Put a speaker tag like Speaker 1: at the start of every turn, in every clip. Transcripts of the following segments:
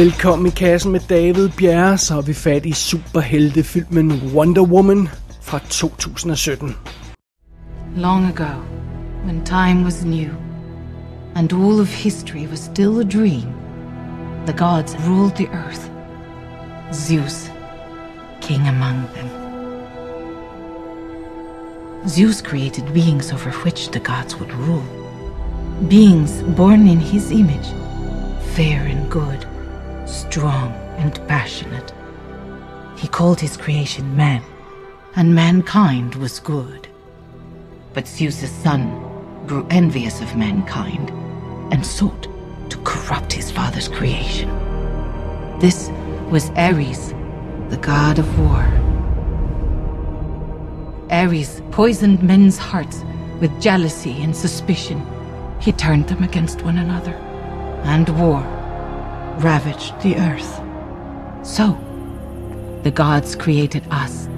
Speaker 1: Velkommen i kassen med David Bjerre, så vi fat i superheltefilmen Wonder Woman fra 2017.
Speaker 2: Long ago, when time was new, and all of history was still a dream, the gods ruled the earth. Zeus, king among them. Zeus created beings over which the gods would rule. Beings born in his image, fair and good, strong and passionate. He called his creation man, and mankind was good. But Zeus's son grew envious of mankind and sought to corrupt his father's creation. This was Ares, the god of war. Ares poisoned men's hearts with jealousy and suspicion. He turned them against one another, and war ravaged the earth. So, the gods created us,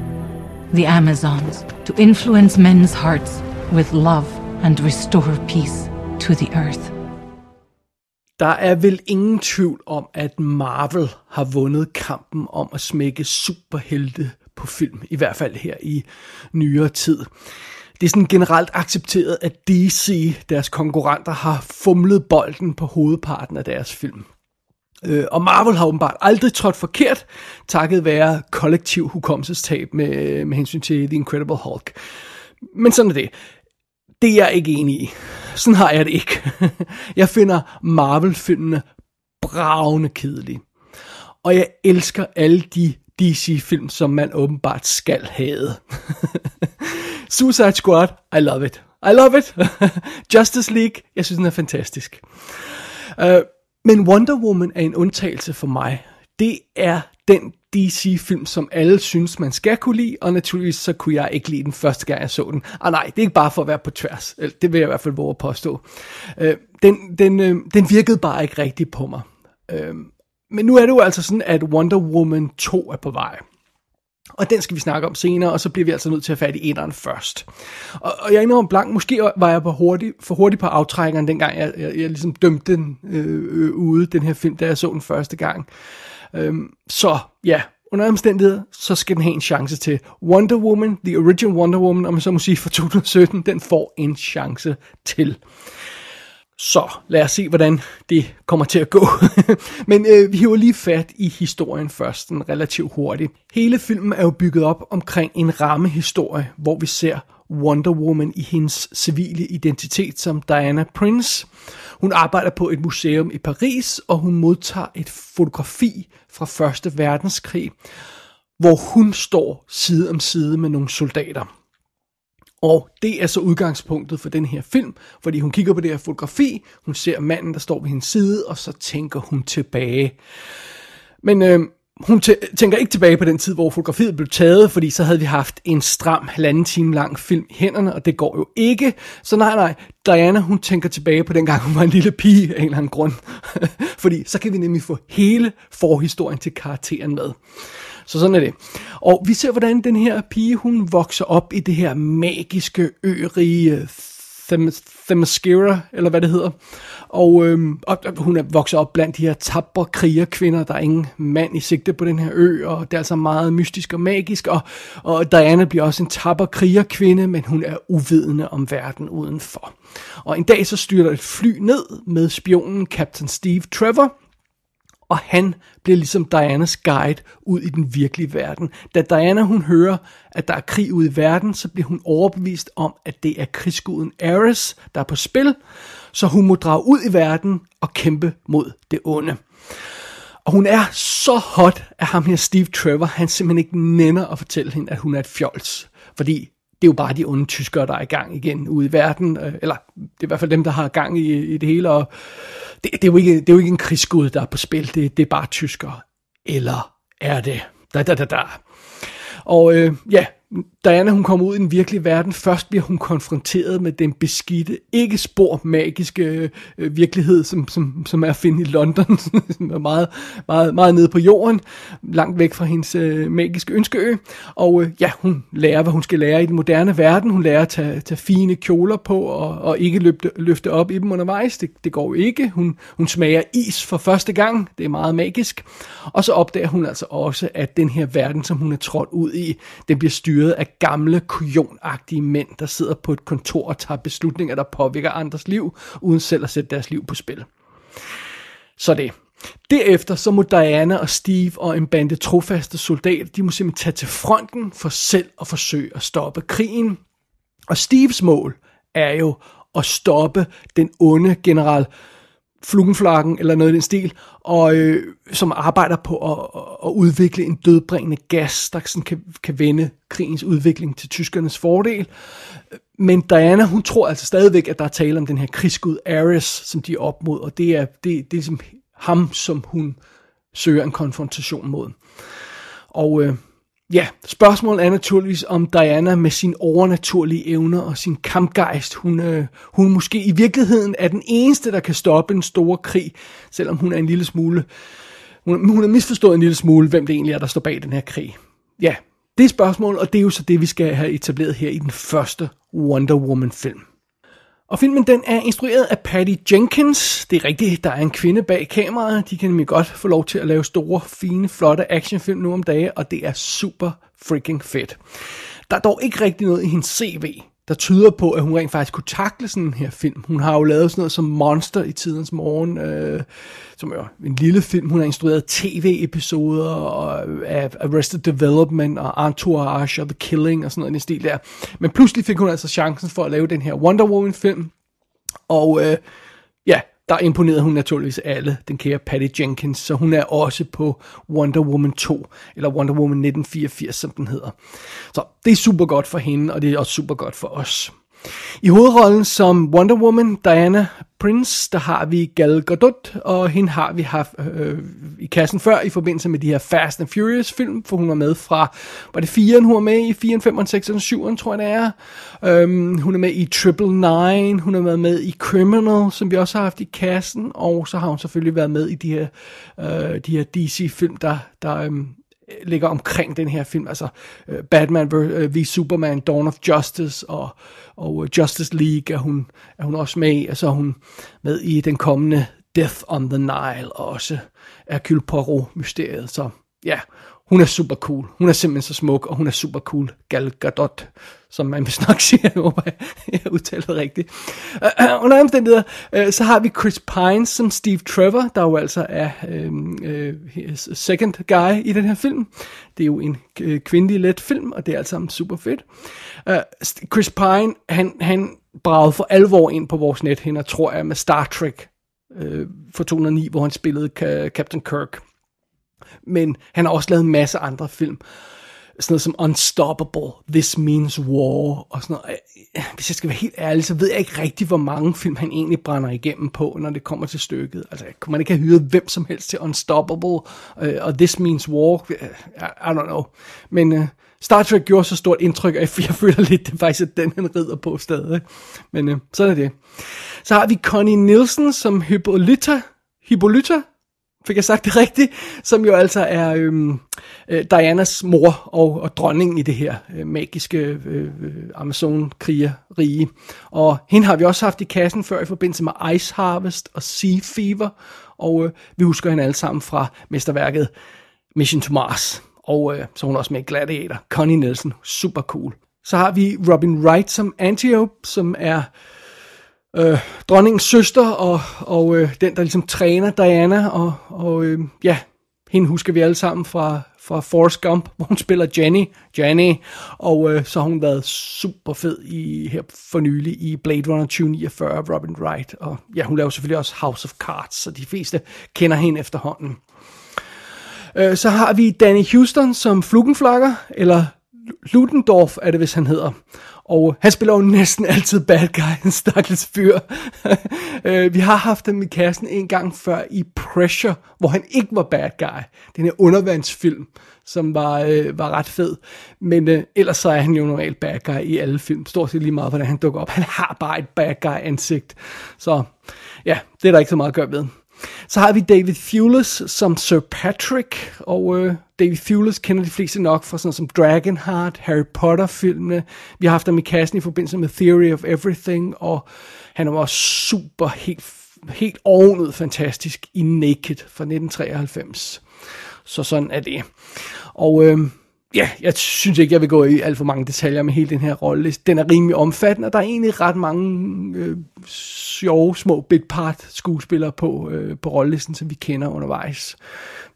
Speaker 2: the Amazons, to influence men's hearts with love and restore peace to the earth.
Speaker 1: Der er vel ingen tvivl om, at Marvel har vundet kampen om at smække superhelte på film, i hvert fald her i nyere tid. Det er sådan generelt accepteret, at DC, deres konkurrenter, har fumlet bolden på hovedparten af deres film. Øh, og Marvel har åbenbart aldrig trådt forkert, takket være kollektiv hukommelsestab med, med hensyn til The Incredible Hulk. Men sådan er det. Det er jeg ikke enig i. Sådan har jeg det ikke. jeg finder Marvel-filmene bravende kedelige. Og jeg elsker alle de DC-film, som man åbenbart skal have. Suicide Squad, I love it. I love it. Justice League, jeg synes den er fantastisk. Uh, men Wonder Woman er en undtagelse for mig. Det er den DC-film, som alle synes, man skal kunne lide, og naturligvis så kunne jeg ikke lide den første gang, jeg så den. Ah nej, det er ikke bare for at være på tværs. Det vil jeg i hvert fald våge at påstå. Øh, den, den, øh, den virkede bare ikke rigtigt på mig. Øh, men nu er det jo altså sådan, at Wonder Woman 2 er på vej. Og den skal vi snakke om senere, og så bliver vi altså nødt til at have fat i eneren først. Og, og jeg er om blank, måske var jeg på hurtig, for hurtig på aftrækkeren, dengang jeg, jeg, jeg ligesom dømte den øh, øh, ude, den her film, da jeg så den første gang. Øhm, så ja, under omstændigheder, så skal den have en chance til. Wonder Woman, the original Wonder Woman, om man så må sige fra 2017, den får en chance til. Så lad os se, hvordan det kommer til at gå. Men øh, vi hiver lige fat i historien først, den relativt hurtigt. Hele filmen er jo bygget op omkring en rammehistorie, hvor vi ser Wonder Woman i hendes civile identitet som Diana Prince. Hun arbejder på et museum i Paris, og hun modtager et fotografi fra Første Verdenskrig, hvor hun står side om side med nogle soldater. Og det er så udgangspunktet for den her film, fordi hun kigger på det her fotografi, hun ser manden, der står ved hendes side, og så tænker hun tilbage. Men øh, hun tænker ikke tilbage på den tid, hvor fotografiet blev taget, fordi så havde vi haft en stram halvanden time lang film i hænderne, og det går jo ikke. Så nej, nej, Diana, hun tænker tilbage på den gang, hun var en lille pige af en eller anden grund. fordi så kan vi nemlig få hele forhistorien til karakteren med. Så sådan er det. Og vi ser, hvordan den her pige, hun vokser op i det her magiske, ørige Themyscira, eller hvad det hedder. Og, øhm, og hun er vokset op blandt de her tabre krigerkvinder. Der er ingen mand i sigte på den her ø, og det er altså meget mystisk og magisk. Og, og Diana bliver også en tabre krigerkvinde, men hun er uvidende om verden udenfor. Og en dag så styrter et fly ned med spionen Captain Steve Trevor, og han bliver ligesom Dianas guide ud i den virkelige verden. Da Diana hun hører, at der er krig ude i verden, så bliver hun overbevist om, at det er krigsguden Ares, der er på spil, så hun må drage ud i verden og kæmpe mod det onde. Og hun er så hot, at ham her Steve Trevor, han simpelthen ikke nænder at fortælle hende, at hun er et fjols. Fordi det er jo bare de onde tyskere, der er i gang igen ude i verden. Øh, eller det er i hvert fald dem, der har gang i, i det hele. Og det, det, er jo ikke, det er jo ikke en krigsgud, der er på spil. Det, det er bare tyskere. Eller er det? Da, da, da, da. Og øh, ja, Diana, hun kommer ud i den virkelige verden. Først bliver hun konfronteret med den beskidte, ikke spor magiske øh, virkelighed, som, som, som er at finde i London. som er meget, meget, meget nede på jorden, langt væk fra hendes øh, magiske ønskeø. Og øh, ja, hun lærer, hvad hun skal lære i den moderne verden. Hun lærer at tage, tage fine kjoler på og, og ikke løfte, løfte op i dem undervejs. Det, det går jo ikke. Hun, hun smager is for første gang. Det er meget magisk. Og så opdager hun altså også, at den her verden, som hun er trådt ud i, den bliver styret af gamle, kujonagtige mænd, der sidder på et kontor og tager beslutninger, der påvirker andres liv, uden selv at sætte deres liv på spil. Så det. Derefter så må Diana og Steve og en bande trofaste soldater, de må simpelthen tage til fronten for selv at forsøge at stoppe krigen. Og Steves mål er jo at stoppe den onde general Flugenflagen eller noget i den stil, og øh, som arbejder på at, at udvikle en dødbringende gas, der sådan kan, kan vende krigens udvikling til tyskernes fordel. Men Diana, hun tror altså stadigvæk, at der er tale om den her krigsgud Ares, som de er op mod, og det er, det, det er ligesom ham, som hun søger en konfrontation mod. Og øh, Ja, spørgsmålet er naturligvis, om Diana med sin overnaturlige evner og sin kampgejst, hun, øh, hun måske i virkeligheden er den eneste, der kan stoppe en stor krig, selvom hun er en lille smule, hun, hun har misforstået en lille smule, hvem det egentlig er, der står bag den her krig. Ja, det er spørgsmålet, og det er jo så det, vi skal have etableret her i den første Wonder Woman-film. Og filmen den er instrueret af Patty Jenkins. Det er rigtigt, der er en kvinde bag kameraet. De kan nemlig godt få lov til at lave store, fine, flotte actionfilm nu om dagen, og det er super freaking fedt. Der er dog ikke rigtig noget i hendes CV der tyder på, at hun rent faktisk kunne takle sådan en her film. Hun har jo lavet sådan noget som Monster i tidens morgen, øh, som er en lille film. Hun har instrueret tv-episoder af Arrested Development og Entourage og The Killing og sådan noget i den stil der. Men pludselig fik hun altså chancen for at lave den her Wonder Woman-film. Og øh, ja, der imponerede hun naturligvis alle, den kære Patty Jenkins, så hun er også på Wonder Woman 2, eller Wonder Woman 1984, som den hedder. Så det er super godt for hende, og det er også super godt for os. I hovedrollen som Wonder Woman, Diana Prince, der har vi Gal Gadot, og hende har vi haft øh, i kassen før i forbindelse med de her Fast and Furious film, for hun var med fra, var det 4'eren, hun var med i 4'eren, 5'eren, 6'eren, 7'eren, tror jeg det er. Øhm, hun er med i Triple Nine, hun har været med i Criminal, som vi også har haft i kassen, og så har hun selvfølgelig været med i de her, øh, de her DC-film, der, der øhm, ligger omkring den her film, altså øh, Batman øh, v Superman, Dawn of Justice og, og øh, Justice League er hun, er hun også med i, og så er hun med i den kommende Death on the Nile, og også Hercule Poirot-mysteriet, så ja, hun er super cool. Hun er simpelthen så smuk, og hun er super cool. Gal Gadot, som man vil nok sige, jeg håber, jeg udtaler rigtigt. Uh, under omstændigheder, uh, så har vi Chris Pine som Steve Trevor, der jo altså er uh, uh, second guy i den her film. Det er jo en uh, kvindelig let film, og det er alt sammen super fedt. Uh, Chris Pine, han, han bragede for alvor ind på vores net hen, tror jeg, med Star Trek uh, for 2009, hvor han spillede Captain Kirk men han har også lavet en masse andre film. Sådan noget som Unstoppable, This Means War, og sådan noget. Øh, hvis jeg skal være helt ærlig, så ved jeg ikke rigtig, hvor mange film han egentlig brænder igennem på, når det kommer til stykket. Altså, kunne man ikke have hyret hvem som helst til Unstoppable, uh, og This Means War, I, I don't know. Men uh, Star Trek gjorde så stort indtryk, at jeg føler lidt, det er faktisk at den, han rider på stadig. Men uh, sådan er det. Så har vi Connie Nielsen som Hippolyta, Hippolyta, fik jeg sagt det rigtigt, som jo altså er øhm, øh, Dianas mor og, og dronning i det her øh, magiske øh, Amazon-krigerige. Og hende har vi også haft i kassen før i forbindelse med Ice Harvest og Sea Fever, og øh, vi husker hende alle sammen fra mesterværket Mission to Mars. Og øh, så hun er også med i Gladiator. Connie Nielsen, super cool. Så har vi Robin Wright som Antiope, som er øh, dronningens søster, og, og øh, den, der ligesom træner Diana, og, og øh, ja, hende husker vi alle sammen fra, fra Forrest Gump, hvor hun spiller Jenny, Jenny, og øh, så har hun været super fed i, her for nylig i Blade Runner 2049, Robin Wright, og ja, hun laver selvfølgelig også House of Cards, så de fleste kender hende efterhånden. Øh, så har vi Danny Houston som Flugenflakker, eller Ludendorff er det, hvis han hedder. Og han spiller jo næsten altid bad guy, en stakkels fyr. Øh, vi har haft ham i kassen en gang før i Pressure, hvor han ikke var bad guy. Den her undervandsfilm, som var, øh, var ret fed. Men øh, ellers så er han jo normalt bad guy i alle film. Stort set lige meget, hvordan han dukker op. Han har bare et bad guy ansigt. Så ja, det er der ikke så meget at gøre ved. Så har vi David Thewlis som Sir Patrick, og øh, David Thewlis kender de fleste nok fra sådan noget som Dragonheart, Harry Potter-filmene. Vi har haft ham i kassen i forbindelse med Theory of Everything, og han var også super helt, helt ovenud fantastisk i Naked fra 1993. Så sådan er det. Og øh, ja, jeg synes ikke, jeg vil gå i alt for mange detaljer med hele den her rolle. Den er rimelig omfattende, og der er egentlig ret mange øh, sjove, små bit part skuespillere på, øh, på rollelisten, som vi kender undervejs.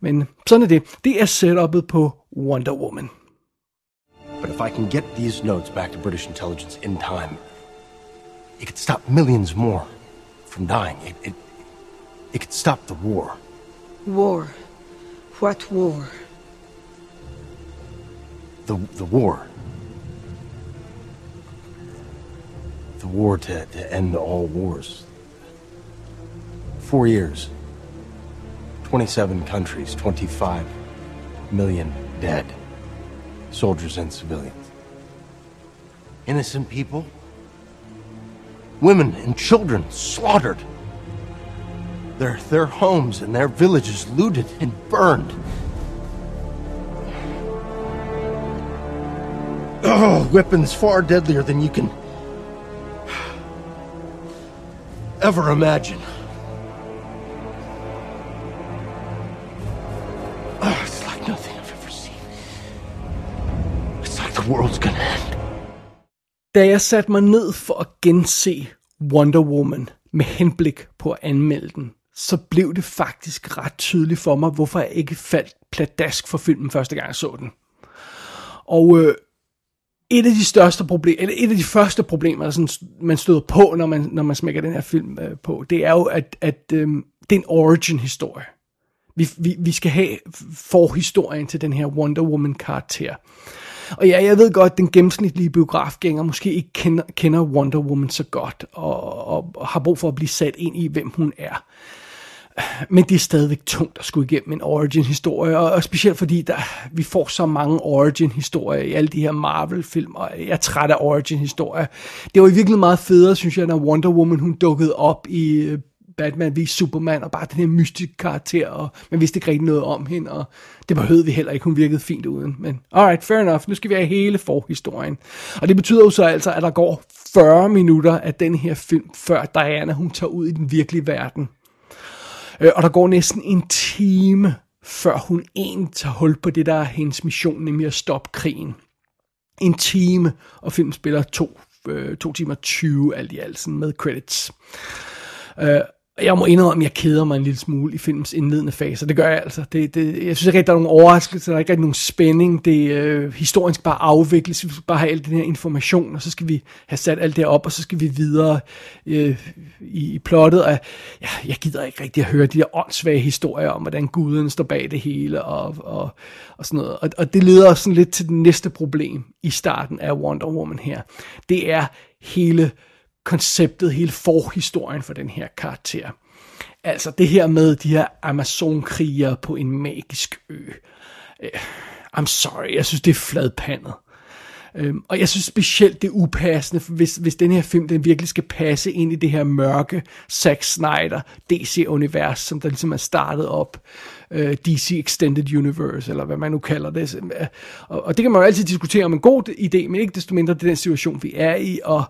Speaker 1: Men sådan er det. Det er setupet på Wonder Woman.
Speaker 3: But if I can get these notes back to British intelligence in time, it could stop millions more from dying. It, it, it could stop the war.
Speaker 4: War? What war?
Speaker 3: The, the war. The war to, to end all wars. Four years. 27 countries, 25 million dead. Soldiers and civilians. Innocent people. Women and children slaughtered. Their, their homes and their villages looted and burned. Oh, weapons far deadlier than you can ever imagine. Oh, it's like nothing I've ever seen. It's like the world's gonna end.
Speaker 1: Da jeg satte mig ned for at gense Wonder Woman med henblik på at anmelde den, så blev det faktisk ret tydeligt for mig, hvorfor jeg ikke faldt pladask for filmen første gang jeg så den. Og øh, et af de største problemer, eller et af de første problemer, der sådan, man støder på, når man, når man smækker den her film øh, på, det er jo, at, at øh, det er en origin-historie. Vi, vi, vi skal have forhistorien til den her Wonder Woman-karakter. Og ja, jeg ved godt, at den gennemsnitlige biografgænger måske ikke kender, kender Wonder Woman så godt, og, og, og har brug for at blive sat ind i, hvem hun er. Men det er stadigvæk tungt at skulle igennem en origin-historie, og, og specielt fordi der, vi får så mange origin-historier i alle de her Marvel-film, og jeg er træt af origin-historier. Det var i virkeligheden meget federe, synes jeg, når Wonder Woman hun dukkede op i øh, Batman vs. Superman, og bare den her mystiske karakter, og man vidste ikke rigtig noget om hende, og det behøvede vi heller ikke, hun virkede fint uden. Men alright, fair enough, nu skal vi have hele forhistorien. Og det betyder jo så altså, at der går 40 minutter af den her film, før Diana hun tager ud i den virkelige verden. Øh, og der går næsten en time, før hun egentlig tager hul på det, der er hendes mission, nemlig at stoppe krigen. En time, og filmen spiller to, øh, to timer 20 alt i alt, sådan med credits. Øh, jeg må indrømme, at jeg keder mig en lille smule i filmens indledende fase. Det gør jeg altså. Det, det, jeg synes ikke, at der er nogen overraskelse, der er ikke rigtig nogen spænding. Det øh, historien skal bare afvikles. Vi skal bare have al den her information, og så skal vi have sat alt det op, og så skal vi videre øh, i, i plottet. Og, ja, jeg gider ikke rigtig at høre de der åndssvage historier om, hvordan guden står bag det hele, og, og, og sådan noget. Og, og det leder os sådan lidt til det næste problem i starten af Wonder Woman her. Det er hele konceptet, hele forhistorien for den her karakter. Altså det her med de her Amazon-kriger på en magisk ø. Eh, I'm sorry, jeg synes det er fladpandet. Øhm, og jeg synes specielt det er upassende, hvis, hvis den her film den virkelig skal passe ind i det her mørke Zack Snyder DC-univers, som der ligesom er startet op. Øh, DC Extended Universe, eller hvad man nu kalder det. Og, og det kan man jo altid diskutere om en god idé, men ikke desto mindre det er den situation, vi er i. Og,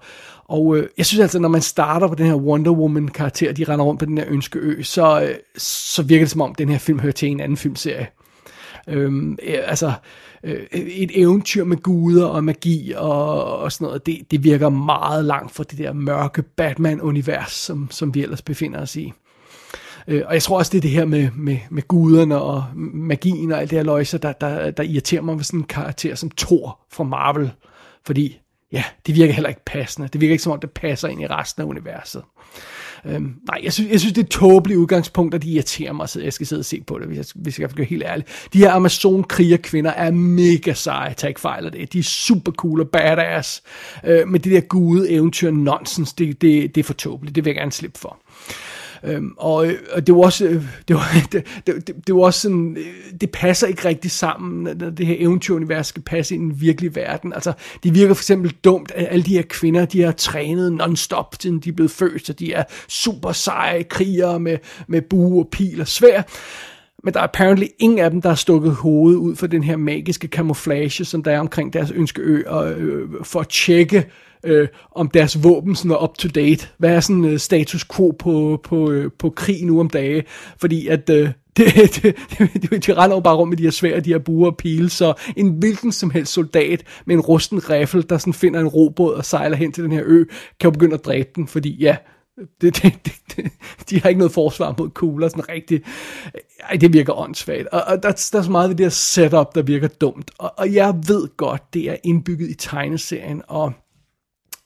Speaker 1: og øh, jeg synes altså, når man starter på den her Wonder Woman-karakter, de render rundt på den her ønskeø, så, øh, så virker det som om, den her film hører til en anden filmserie. Øhm, øh, altså, øh, et eventyr med guder og magi og, og sådan noget, det, det virker meget langt fra det der mørke Batman-univers, som, som vi ellers befinder os i. Øh, og jeg tror også, det er det her med, med, med guderne og magien og alt det her løjser, der, der, der irriterer mig med sådan en karakter som Thor fra Marvel. Fordi, ja, det virker heller ikke passende. Det virker ikke som om, det passer ind i resten af universet. Øhm, nej, jeg synes, jeg synes, det er et tåbeligt udgangspunkt, og de irriterer mig, så jeg skal sidde og se på det, hvis jeg, hvis jeg skal være helt ærlig. De her Amazon-krigerkvinder er mega seje, tag ikke fejl af det. De er super cool og badass. Øh, men det der gude eventyr nonsens, det, det, det er for tåbeligt. Det vil jeg gerne slippe for. Øhm, og, og det var også, øh, det var, det, det, det var også sådan, øh, det passer ikke rigtig sammen, når det her eventyrunivers skal passe ind i den virkelige verden. Altså, det virker for eksempel dumt, at alle de her kvinder, de har trænet non-stop, siden de er blevet født, så de er super seje krigere med, med bue og pil og svær. Men der er apparently ingen af dem, der har stukket hovedet ud for den her magiske camouflage, som der er omkring deres ønskeø, og, øh, for at tjekke, øh, om deres våben sådan er up to date. Hvad er sådan øh, status quo på, på, øh, på krig nu om dage? Fordi at... Øh, det, det, det, de render jo bare rundt med de her svære, de her buer og pile, så en hvilken som helst soldat med en rusten riffel, der sådan finder en robåd og sejler hen til den her ø, kan jo begynde at dræbe den, fordi ja, det, det, det, det, de har ikke noget forsvar mod kugler, sådan rigtigt. Ej, det virker åndssvagt. Og, og der, der er så meget af det der setup, der virker dumt. Og, og jeg ved godt, det er indbygget i tegneserien, og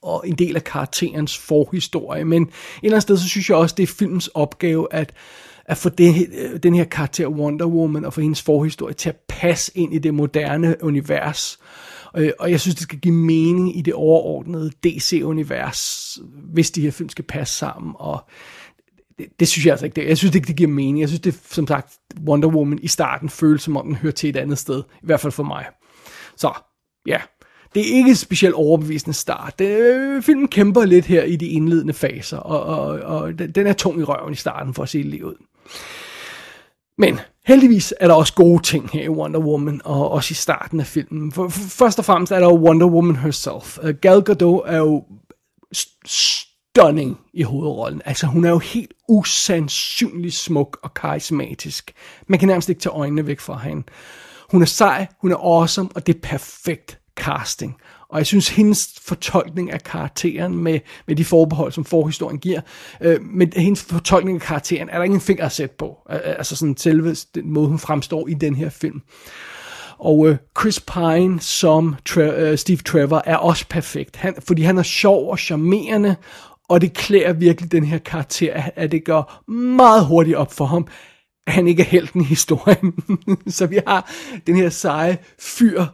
Speaker 1: og en del af karakterens forhistorie, men et eller andet sted, så synes jeg også, det er filmens opgave at, at få det, øh, den her karakter Wonder Woman og få hendes forhistorie til at passe ind i det moderne univers. Øh, Øh, og jeg synes, det skal give mening i det overordnede DC-univers, hvis de her film skal passe sammen, og det, det synes jeg altså ikke. Det. Jeg synes ikke, det giver mening. Jeg synes, det som sagt, Wonder Woman i starten føles, som om den hører til et andet sted. I hvert fald for mig. Så, ja. Det er ikke en specielt overbevisende start. Det, øh, filmen kæmper lidt her i de indledende faser, og, og, og den er tung i røven i starten, for at se det lige ud. Men heldigvis er der også gode ting her i Wonder Woman, og også i starten af filmen. For, for, først og fremmest er der jo Wonder Woman herself. Uh, Gal Gadot er jo stunning i hovedrollen. Altså hun er jo helt usandsynlig smuk og karismatisk. Man kan nærmest ikke tage øjnene væk fra hende. Hun er sej, hun er awesome, og det er perfekt casting. Og jeg synes, hendes fortolkning af karakteren med, med de forbehold, som forhistorien giver, øh, men hendes fortolkning af karakteren, er der ingen finger at sætte på. Altså sådan selve den måde, hun fremstår i den her film. Og øh, Chris Pine som Tre- øh, Steve Trevor er også perfekt, han, fordi han er sjov og charmerende, og det klæder virkelig den her karakter, at det går meget hurtigt op for ham, at han ikke er helten i historien. så vi har den her seje fyr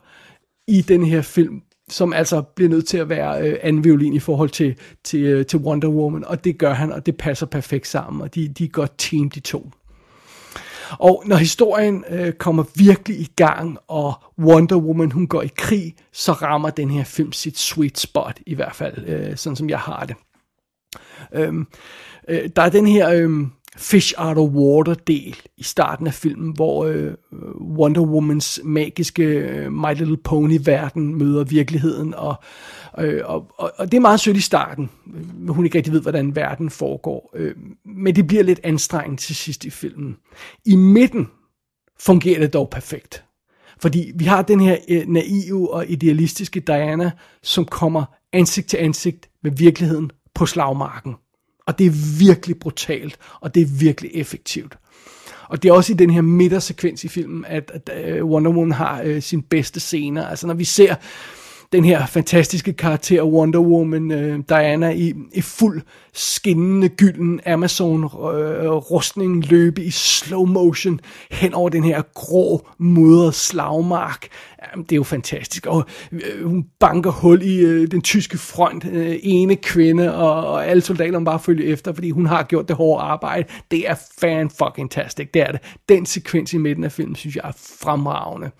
Speaker 1: i den her film, som altså bliver nødt til at være øh, anden violin i forhold til, til, øh, til Wonder Woman, og det gør han, og det passer perfekt sammen, og de, de er godt team, de to. Og når historien øh, kommer virkelig i gang, og Wonder Woman hun går i krig, så rammer den her film sit sweet spot, i hvert fald, øh, sådan som jeg har det. Øhm, øh, der er den her øh, fish out of water del i starten af filmen, hvor øh, Wonder Womans magiske øh, My Little Pony verden møder virkeligheden, og, øh, og, og, og det er meget sødt i starten, hun ikke rigtig ved, hvordan verden foregår, øh, men det bliver lidt anstrengende til sidst i filmen. I midten fungerer det dog perfekt. Fordi vi har den her øh, naive og idealistiske Diana, som kommer ansigt til ansigt med virkeligheden på slagmarken. Og det er virkelig brutalt, og det er virkelig effektivt. Og det er også i den her midtersekvens i filmen, at, at øh, Wonder Woman har øh, sin bedste scener. Altså når vi ser den her fantastiske karakter Wonder Woman, øh, Diana, i, i fuld skinnende gylden Amazon øh, rustning løbe i slow motion hen over den her grå, mudrede slagmark. Jamen, det er jo fantastisk. Og øh, hun banker hul i øh, den tyske front, øh, ene kvinde, og, og alle soldaterne bare følger efter, fordi hun har gjort det hårde arbejde. Det er fan fucking tastic, det er det. Den sekvens i midten af filmen, synes jeg er fremragende.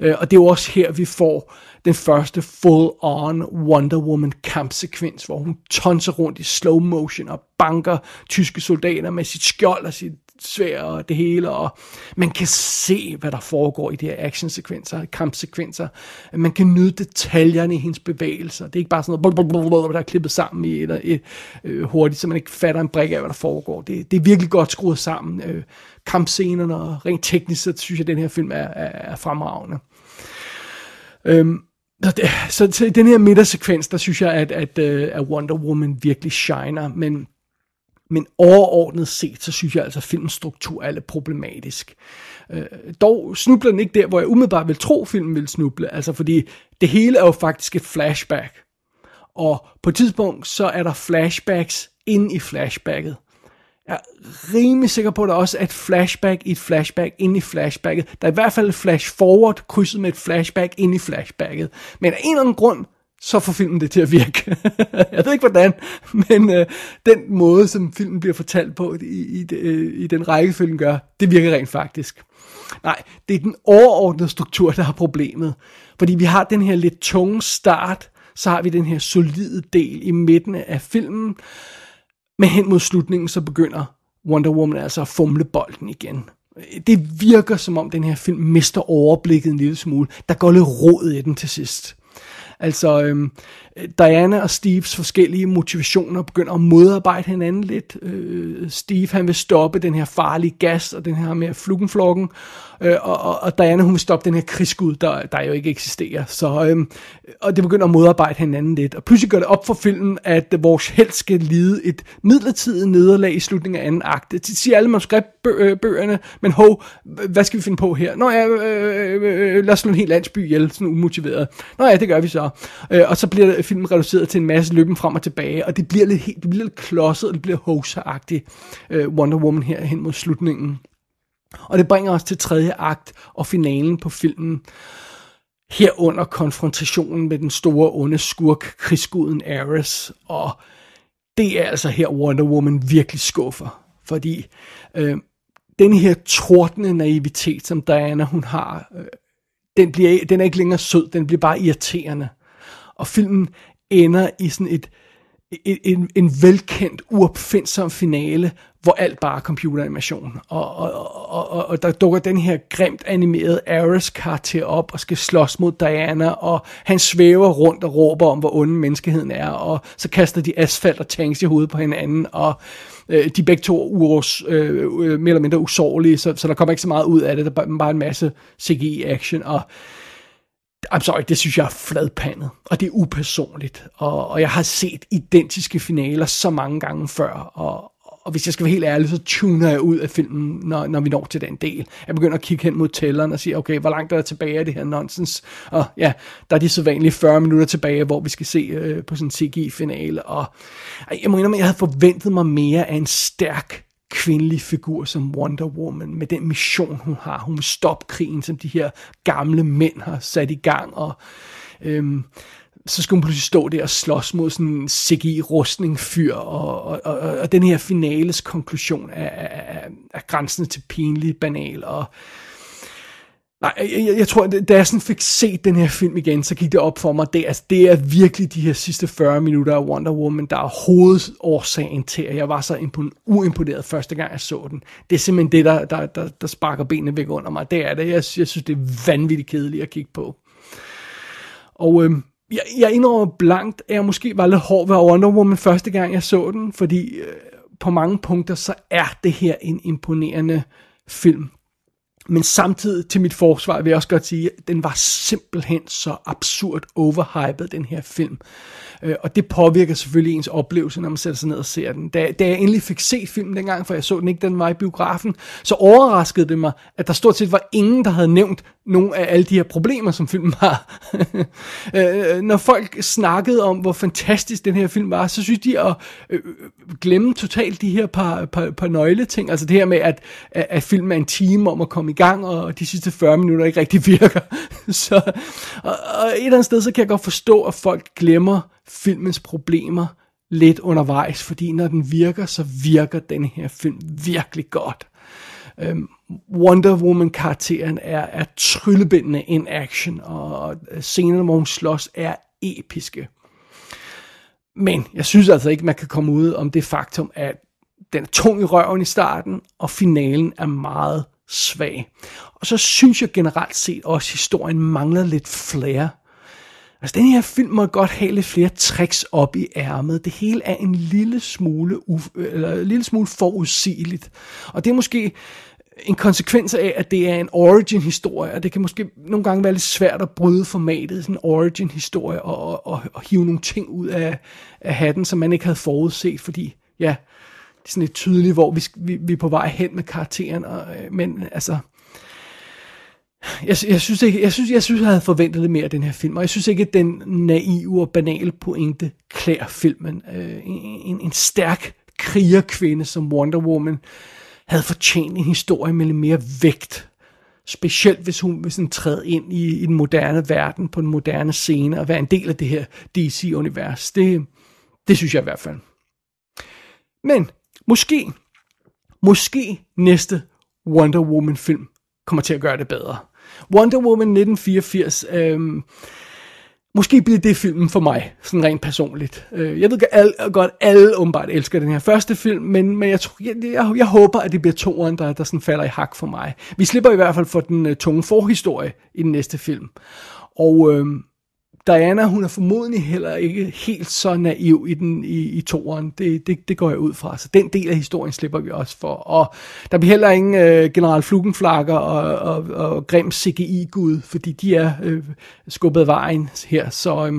Speaker 1: Øh, og det er jo også her, vi får den første full-on Wonder Woman kampsekvens, hvor hun tonser rundt i slow motion og banker tyske soldater med sit skjold og sit svær og det hele, og man kan se, hvad der foregår i de her actionsekvenser, kampsekvenser. Man kan nyde detaljerne i hendes bevægelser. Det er ikke bare sådan noget, der er klippet sammen i et, et, et, øh, hurtigt, så man ikke fatter en brik af, hvad der foregår. Det, det er virkelig godt skruet sammen. Øh, kampscenerne, og rent teknisk, så synes jeg, at den her film er, er, er fremragende. Øhm, så, det, så til den her midtersekvens, der synes jeg, at, at, øh, at Wonder Woman virkelig shiner, men men overordnet set, så synes jeg altså, at filmens struktur er lidt problematisk. Øh, dog snubler den ikke der, hvor jeg umiddelbart vil tro, filmen vil snuble. Altså fordi det hele er jo faktisk et flashback. Og på et tidspunkt, så er der flashbacks ind i flashbacket. Jeg er rimelig sikker på, at der også er et flashback i et flashback ind i flashbacket. Der er i hvert fald et flash forward krydset med et flashback ind i flashbacket. Men af en eller anden grund, så får filmen det til at virke. jeg ved ikke hvordan, men øh, den måde, som filmen bliver fortalt på i, i, øh, i den rækkefølge, gør, det virker rent faktisk. Nej, det er den overordnede struktur, der har problemet. Fordi vi har den her lidt tunge start, så har vi den her solide del i midten af filmen, men hen mod slutningen, så begynder Wonder Woman altså at fumle bolden igen. Det virker som om den her film mister overblikket en lille smule. Der går lidt rod i den til sidst. Altså, øhm, Diana og Steves forskellige motivationer begynder at modarbejde hinanden lidt. Øh, Steve, han vil stoppe den her farlige gas og den her med flugenflokken, øh, og, og, og Diana, hun vil stoppe den her krigsgud, der, der jo ikke eksisterer. Så, øhm, og det begynder at modarbejde hinanden lidt. Og pludselig gør det op for filmen, at vores held skal lide et midlertidigt nederlag i slutningen af anden akte. Det siger alle manuskriptbøgerne, øh, men hov, hvad skal vi finde på her? Nå ja, øh, øh, øh lad os slå en helt landsby ihjel, sådan umotiveret. Nå ja, det gør vi så. Øh, og så bliver filmen reduceret til en masse løben frem og tilbage, og det bliver lidt, helt, det bliver lidt klodset, og det bliver hoseragtigt øh, Wonder Woman her hen mod slutningen. Og det bringer os til tredje akt og finalen på filmen. Herunder konfrontationen med den store onde skurk, krigsguden Ares. Og det er altså her Wonder Woman virkelig skuffer. Fordi øh, den her tordende naivitet, som Diana hun har, øh, den, bliver, den er ikke længere sød, den bliver bare irriterende. Og filmen ender i sådan et, en, en, en velkendt, uopfindsom finale, hvor alt bare er computeranimation. Og, og, og, og, og der dukker den her grimt animerede Ares karakter op og skal slås mod Diana, og han svæver rundt og råber om, hvor onde menneskeheden er, og så kaster de asfalt og tanks i hovedet på hinanden, og øh, de begge to uros, øh, øh, mere eller mindre usårlige, så, så der kommer ikke så meget ud af det, der er bare en masse CGI-action, og I'm sorry, det synes jeg er fladpandet, og det er upersonligt, og, og jeg har set identiske finaler så mange gange før, og, og hvis jeg skal være helt ærlig, så tuner jeg ud af filmen, når, når vi når til den del. Jeg begynder at kigge hen mod tælleren og sige, okay, hvor langt er der tilbage af det her nonsens? Og ja, der er de så vanlige 40 minutter tilbage, hvor vi skal se øh, på sådan en CGI-finale. Og jeg må indrømme, at jeg havde forventet mig mere af en stærk kvindelig figur som Wonder Woman, med den mission, hun har. Hun vil stoppe krigen, som de her gamle mænd har sat i gang, og øhm, så skal hun pludselig stå der og slås mod sådan en CGI-rustning fyr, og, og, og, og den her finales konklusion er, er, er grænsen til pinlig banal, og Nej, jeg, jeg tror, da jeg sådan fik set den her film igen, så gik det op for mig, det, altså, det er virkelig de her sidste 40 minutter af Wonder Woman, der er hovedårsagen til, at jeg var så uimponeret første gang, jeg så den. Det er simpelthen det, der, der, der, der sparker benene væk under mig. Det er det. Jeg, jeg synes, det er vanvittigt kedeligt at kigge på. Og øhm, jeg, jeg indrømmer blankt, at jeg måske var lidt hård ved Wonder Woman første gang, jeg så den, fordi øh, på mange punkter, så er det her en imponerende film. Men samtidig til mit forsvar vil jeg også godt sige, at den var simpelthen så absurd overhyped, den her film. Øh, og det påvirker selvfølgelig ens oplevelse, når man sætter sig ned og ser den. Da, da jeg endelig fik set filmen dengang, for jeg så den ikke, den var i biografen, så overraskede det mig, at der stort set var ingen, der havde nævnt nogle af alle de her problemer, som filmen har. Øh, øh, når folk snakkede om, hvor fantastisk den her film var, så synes de at øh, øh glemme totalt de her par, par, par nøgleting. Altså det her med, at, at filmen er en time om at komme i gang, og de sidste 40 minutter ikke rigtig virker. så, og, og et eller andet sted, så kan jeg godt forstå, at folk glemmer filmens problemer lidt undervejs, fordi når den virker, så virker den her film virkelig godt. Øhm, Wonder Woman-karakteren er, er tryllebindende in action, og scenerne, hvor hun slås, er episke. Men jeg synes altså ikke, man kan komme ud om det faktum, at den er tung i røven i starten, og finalen er meget svag. Og så synes jeg generelt set også, at historien mangler lidt flere. Altså, den her film må godt have lidt flere tricks op i ærmet. Det hele er en lille smule, uf- eller en lille smule forudsigeligt. Og det er måske en konsekvens af, at det er en origin-historie, og det kan måske nogle gange være lidt svært at bryde formatet, sådan en origin-historie, og, og, og, og hive nogle ting ud af, af hatten, som man ikke havde forudset, fordi, ja, det er sådan lidt tydeligt, hvor vi, vi, vi er på vej hen med karakteren, og, øh, men altså, jeg, jeg, synes ikke, jeg, synes, jeg synes, jeg havde forventet lidt mere af den her film, og jeg synes ikke, at den naive og banale pointe klæder filmen. Øh, en, en, en stærk krigerkvinde som Wonder Woman havde fortjent en historie med lidt mere vægt, Specielt hvis hun vil sådan træde ind i, i den moderne verden, på den moderne scene, og være en del af det her DC-univers. Det, det synes jeg i hvert fald. Men måske, måske næste Wonder Woman-film kommer til at gøre det bedre. Wonder Woman 1984, øh, måske bliver det filmen for mig, sådan rent personligt. Øh, jeg ved alle, godt, alle åbenbart elsker den her første film, men, men jeg, tror, jeg, jeg, jeg håber, at det bliver toeren, der, der sådan falder i hak for mig. Vi slipper i hvert fald for den uh, tunge forhistorie i den næste film. Og øh, Diana, hun er formodentlig heller ikke helt så naiv i den i, i toeren. Det, det, det går jeg ud fra. Så den del af historien slipper vi også for. Og der bliver heller ingen øh, general Flugenflakker og, og, og grim CGI-gud, fordi de er øh, skubbet vejen her. Så øh,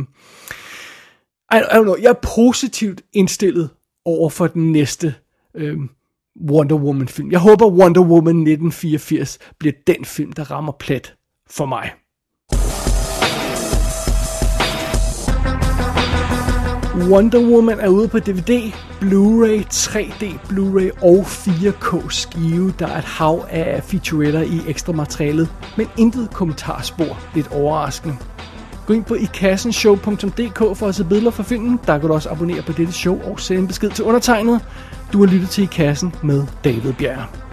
Speaker 1: I, I don't know, jeg er positivt indstillet over for den næste øh, Wonder Woman-film. Jeg håber Wonder Woman 1984 bliver den film, der rammer plet for mig. Wonder Woman er ude på DVD, Blu-ray, 3D, Blu-ray og 4K skive. Der er et hav af featuretter i ekstra materialet, men intet kommentarspor. Lidt overraskende. Gå ind på ikassenshow.dk for at se billeder fra filmen. Der kan du også abonnere på dette show og sende en besked til undertegnet. Du har lyttet til I Kassen med David Bjerg.